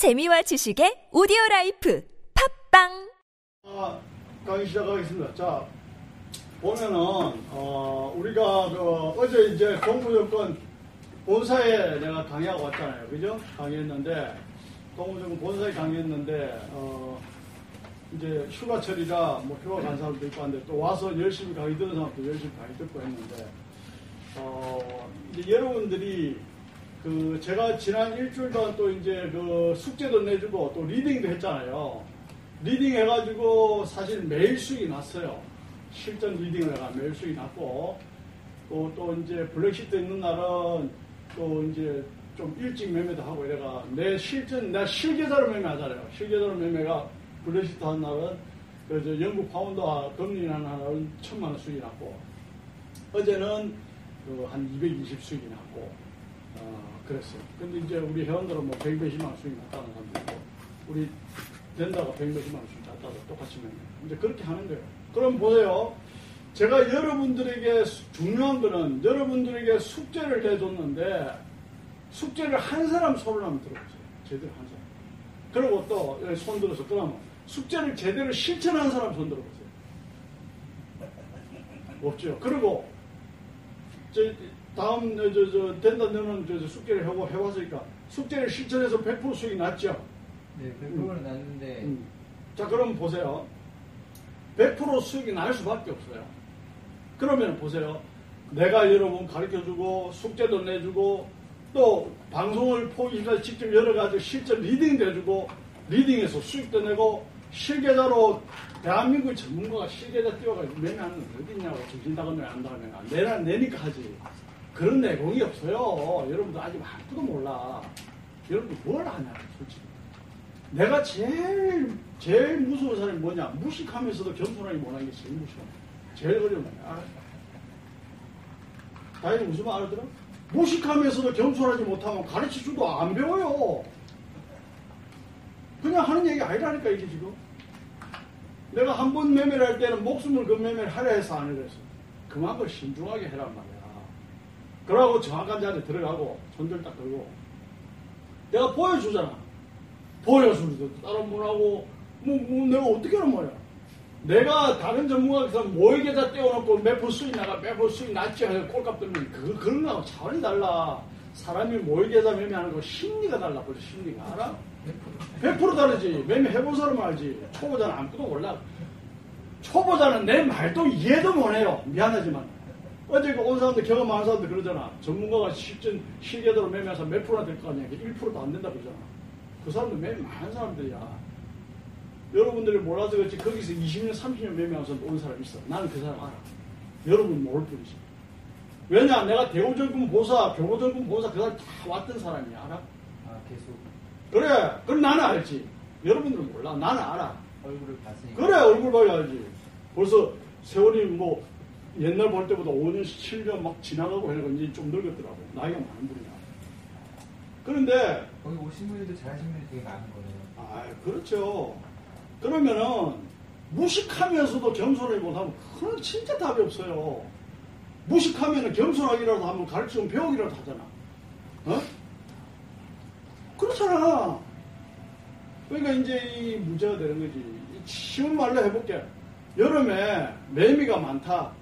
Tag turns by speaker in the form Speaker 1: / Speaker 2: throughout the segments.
Speaker 1: 재미와 지식의 오디오 life 팟빵
Speaker 2: 아, 강의 시작하겠습니다. 자, 보면은, 어, 우리가 그 어제 이제 동부증권 본사에 내가 강의하고 왔잖아요. 그죠? 강의했는데, 동부증권 본사에 강의했는데, 어, 이제 휴가철이라 뭐 휴가 간 사람도 있고 한데 또 와서 열심히 강의 듣는 사람도 열심히 강의 듣고 했는데, 어, 이제 여러분들이 그 제가 지난 일주일 동안 또 이제 그 숙제도 내주고 또 leading도 했잖아요. leading 해가지고 사실 매일 수익이 났어요. 실전 leading을 해가 매일 수익이 났고 또, 또 이제 브렉시트 있는 날은 또 이제 좀 일찍 매매도 하고 이래가 내 실전, 내 실계좌로 매매하잖아요. 실계좌로 매매가 브렉시트 한 날은 그저 영국 파운드와 금리나 날은 천만 원 수익이 났고 어제는 그 한 220 수익이 났고 어, 그랬어요. 근데 이제 우리 회원들은 뭐 120만 원 수익 났다는 사람도 있고 우리 된다고 120만 원씩 났다고 똑같이 매매. 이제 그렇게 하는 거예요. 그럼 보세요. 제가 여러분들에게 수- 중요한 거는 여러분들에게 숙제를 내줬는데 숙제를 한 사람 손을 한번 들어보세요. 제대로 한 사람. 그리고 또 손 들어서 그러면 숙제를 제대로 실천한 사람 손 들어보세요. 없죠. 그리고 저 다음 저, 저 된다 너는 저, 저 숙제를 해고 해왔으니까 숙제를 실천해서 100% 수익이 났죠.
Speaker 3: 네, 100%는 났는데
Speaker 2: 음. 자, 그럼 보세요. 100% 수익이 날 수밖에 없어요. 그러면 보세요. 내가 여러분 가르쳐주고 숙제도 내주고 또 방송을 포기해서 직접 여러 가지 실전 리딩도 해주고 리딩에서 수익도 내고 실계좌로 대한민국 전문가가 실계좌 띄워가지고 매매하는 건 어디 있냐고 정신 나가면 안 나가면 내라 내니까 하지 그런 내공이 없어요. 여러분도 아직 아무도 몰라. 여러분도 뭘 하냐 솔직히. 내가 제일 제일 무서운 사람이 뭐냐? 무식하면서도 겸손하게 못하는 게 제일 무서워. 제일 어려운 거야? 다행히 무슨 말 알아들어? 무식하면서도 겸손하지 못하면 가르쳐줘도 안 배워요. 그냥 하는 얘기 아니라니까 이게 지금. 내가 한 번 매매를 할 때는 목숨을 그 매매를 하려 해서 안 해서 그만큼 신중하게 해란 말이야 그러고 정확한 자리에 들어가고 손들 딱 들고 내가 보여주잖아. 보여주는데 다른 분하고 뭐, 뭐 내가 어떻게 하는 말이야? 내가 다른 전문가에서 모의계좌 떼어놓고 몇 프로 수익 나가 몇 프로 수익 났지 해서 꼴값 들면 그, 그런 거하고 차원이 달라. 사람이 모의계좌 매매하는 거 심리가 달라. 그래 심리가 알아? 100% 다르지. 매매 해본 사람은 알지. 초보자는 아무것도 몰라. 초보자는 내 말도 이해도 못해요. 미안하지만 어제 그온 사람들 경험 많은 사람들 그러잖아. 전문가가 실전 실계도로 매매해서 몇 프로나 될 거 아니야. 1%도 안 된다 그러잖아. 그 사람들 매매 많은 사람들이야. 여러분들이 몰라서 그렇지 거기서 20년 30년 매매하면서 온 사람 있어. 나는 그 사람 알아. 여러분 모를 뿐이지. 왜냐? 내가 대우전금 보사 경호전금 보사 그 사람 다 왔던 사람이야. 알아?
Speaker 3: 아 계속.
Speaker 2: 그래. 그럼 나는 알지. 여러분들은 몰라. 나는 알아.
Speaker 3: 얼굴을 봤으니까.
Speaker 2: 그래 얼굴 봐야 알지. 벌써 세월이 뭐 옛날 볼 때보다 5년 7년 막 지나가고 건 이제 좀 늙었더라고. 나이가 많은 분이야. 그런데
Speaker 3: 거기 오신 분들도 잘하시는 분이 되게 많은 거예요.
Speaker 2: 아 그렇죠. 그러면은 무식하면서도 겸손하지 못하면 그건 진짜 답이 없어요. 무식하면은 겸손하기라도 하면 가르치면 배우기라도 하잖아. 어? 그렇잖아. 그러니까 이제 이 문제가 되는 거지. 이 쉬운 말로 해볼게. 여름에 매미가 많다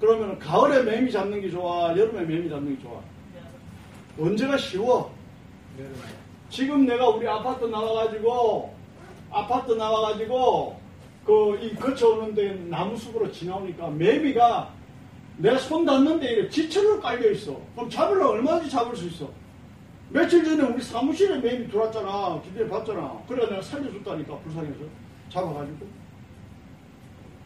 Speaker 2: 그러면 가을에 매미 잡는 게 좋아 여름에 매미 잡는 게 좋아 언제가 쉬워 지금 내가 우리 아파트 나와가지고 아파트 나와가지고 그 이 거쳐오는데 나무 숲으로 지나오니까 매미가 내 손 닿는데 이렇게 지천으로 깔려 있어. 그럼 잡으려면 얼마든지 잡을 수 있어. 며칠 전에 우리 사무실에 매미 들어왔잖아. 기대에 봤잖아. 그래 내가 살려줬다니까 불쌍해서 잡아가지고.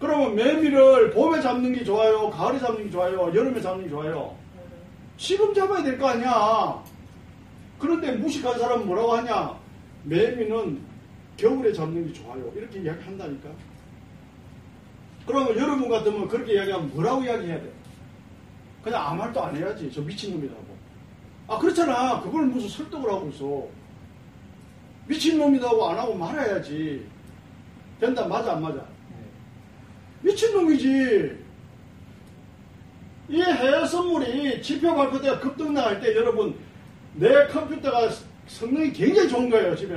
Speaker 2: 그러면 매미를 봄에 잡는 게 좋아요, 가을에 잡는 게 좋아요, 여름에 잡는 게 좋아요. 지금 잡아야 될 거 아니야. 그런데 무식한 사람은 뭐라고 하냐? 매미는 겨울에 잡는 게 좋아요. 이렇게 이야기한다니까. 그러면 여러분 같으면 그렇게 이야기하면 뭐라고 이야기해야 돼? 그냥 아무 말도 안 해야지. 저 미친놈이라고. 아, 그렇잖아. 그걸 무슨 설득을 하고 있어. 미친놈이라고 안 하고 말아야지. 된다, 맞아, 안 맞아?
Speaker 3: 네.
Speaker 2: 미친놈이지. 이 해외 선물이 지표 발표 때가 급등 나갈 때 여러분 내 컴퓨터가 성능이 굉장히 좋은 거예요, 집에.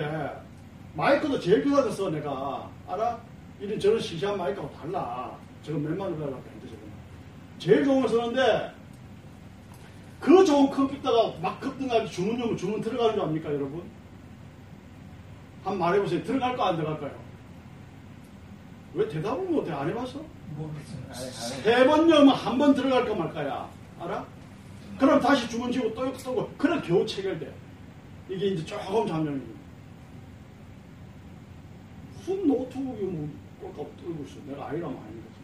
Speaker 2: 마이크도 제일 비싸게 써, 내가. 알아? 이런 저런 시시한 마이크하고 달라. 저거 몇만 원 달라고 했는데, 저거. 제일 좋은 걸 쓰는데, 그 좋은 컴퓨터가 막 급등하게 주문하면 주문 들어가는 줄 압니까, 여러분? 한번 말해보세요. 들어갈까, 안 들어갈까요? 왜 대답을 못해? 안 해봤어?
Speaker 3: 모르겠어요. 아, 아,
Speaker 2: 세번 넣으면 한 번 들어갈까 말까야. 알아? 그럼 다시 주문 지고 또 쓰고, 그래 겨우 체결돼. 이게 이제 조금 잠정입니다. 무슨 노트북이 뭐 꼴값 떨고 있어. 내가 아니라면 아닌 거지.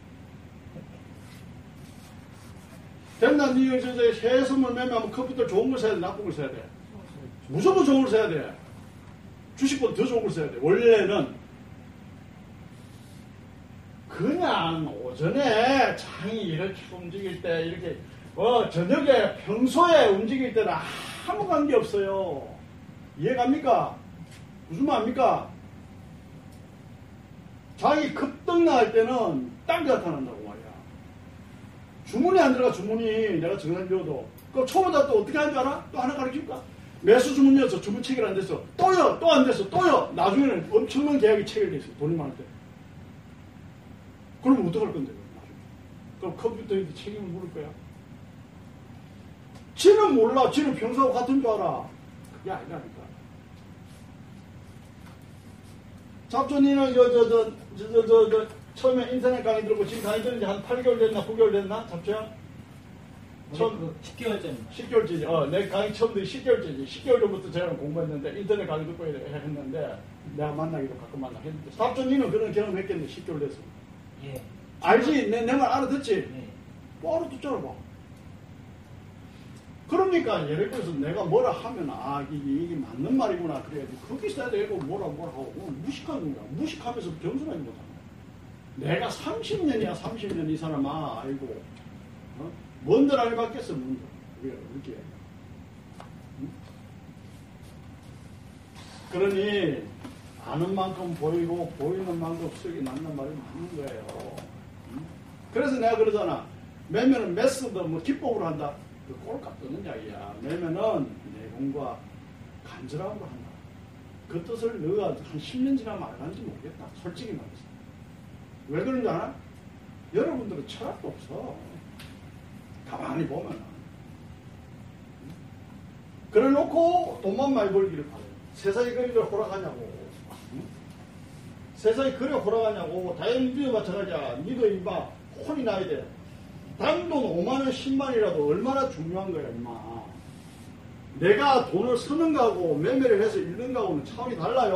Speaker 2: 됐나? 니 이제 이제 새 선물 매매하면 컴퓨터 좋은 걸 사야 돼? 나쁜 걸 사야 돼? 무조건 좋은 걸 사야 돼. 주식보다 더 좋은 걸 사야 돼. 원래는 그냥 오전에 장이 이렇게 움직일 때 이렇게 어 저녁에 평소에 움직일 때는 아무 관계 없어요. 이해갑니까? 무슨 말입니까? 장이 급등 나갈 때는 딴게 나타난다고 말이야. 주문이 안 들어가 주문이 내가 정상 비워도 그 초보자 또 어떻게 하는 줄 알아? 또 하나 가르쳐줄까? 매수 주문이어서 주문 체결 안 됐어. 또요 또 안 됐어 또요 나중에는 엄청난 계약이 체결돼 있어 돈이 많을 때. 그럼 어떡할 건데, 그럼 나중에. 그럼 컴퓨터에 책임을 물을 거야? 지는 몰라. 지는 평소하고 같은 줄 알아. 그게 아니라니까. 잡전이는 저, 저, 저, 저, 저, 저, 저, 처음에 인터넷 강의 들고 지금 강의 들은 지한 8개월 됐나, 9개월 됐나? 잡전? 처음,
Speaker 3: 그 10개월 전입니다.
Speaker 2: 10개월째지. 어, 내 강의 처음 들이 10개월째지. 10개월 전부터 제가 공부했는데, 인터넷 강의 듣고 했는데, 내가 만나기도 가끔 만나겠는데. 잡전이는 그런 경험 했겠는데, 10개월 됐어.
Speaker 3: 예.
Speaker 2: 알지? 내 말 알아듣지?
Speaker 3: 네.
Speaker 2: 뭐 알아듣잖아, 봐. 그러니까 예를 들어서 내가 뭐라 하면 아 이게, 이게 맞는 말이구나 그래야지 그렇게 써야 되고 뭐라 뭐라 하고 무식한 거야 무식하면서 겸손하지 못하는 거야 내가 30년이야 30년 이 사람아 아이고 어? 뭔들 알 받겠어 뭔들 왜 이렇게 응? 그러니 아는 만큼 보이고 보이는 만큼 쓰기 맞는 말이 맞는 거예요 응? 그래서 내가 그러잖아 매면은 메스도 뭐 기법으로 한다 그 꼴값 뜨는 이야기야. 매면은 내공과 간절함으로 한다. 그 뜻을 너가 한 10년 지나면 알았는지 모르겠다. 솔직히 말해서. 왜 그런지 알아? 여러분들은 철학도 없어. 가만히 보면은. 그래 놓고 돈만 많이 벌기를 바래. 세상이 그리를 호락하냐고. 응? 세상이 그래. 다른 니도 마찬가지야. 니도 임마 혼이 나야 돼. 단돈 5만원, 10만이라도 얼마나 중요한 거야, 임마. 내가 돈을 쓰는 거하고 매매를 해서 잃는 거하고는 차원이 달라요.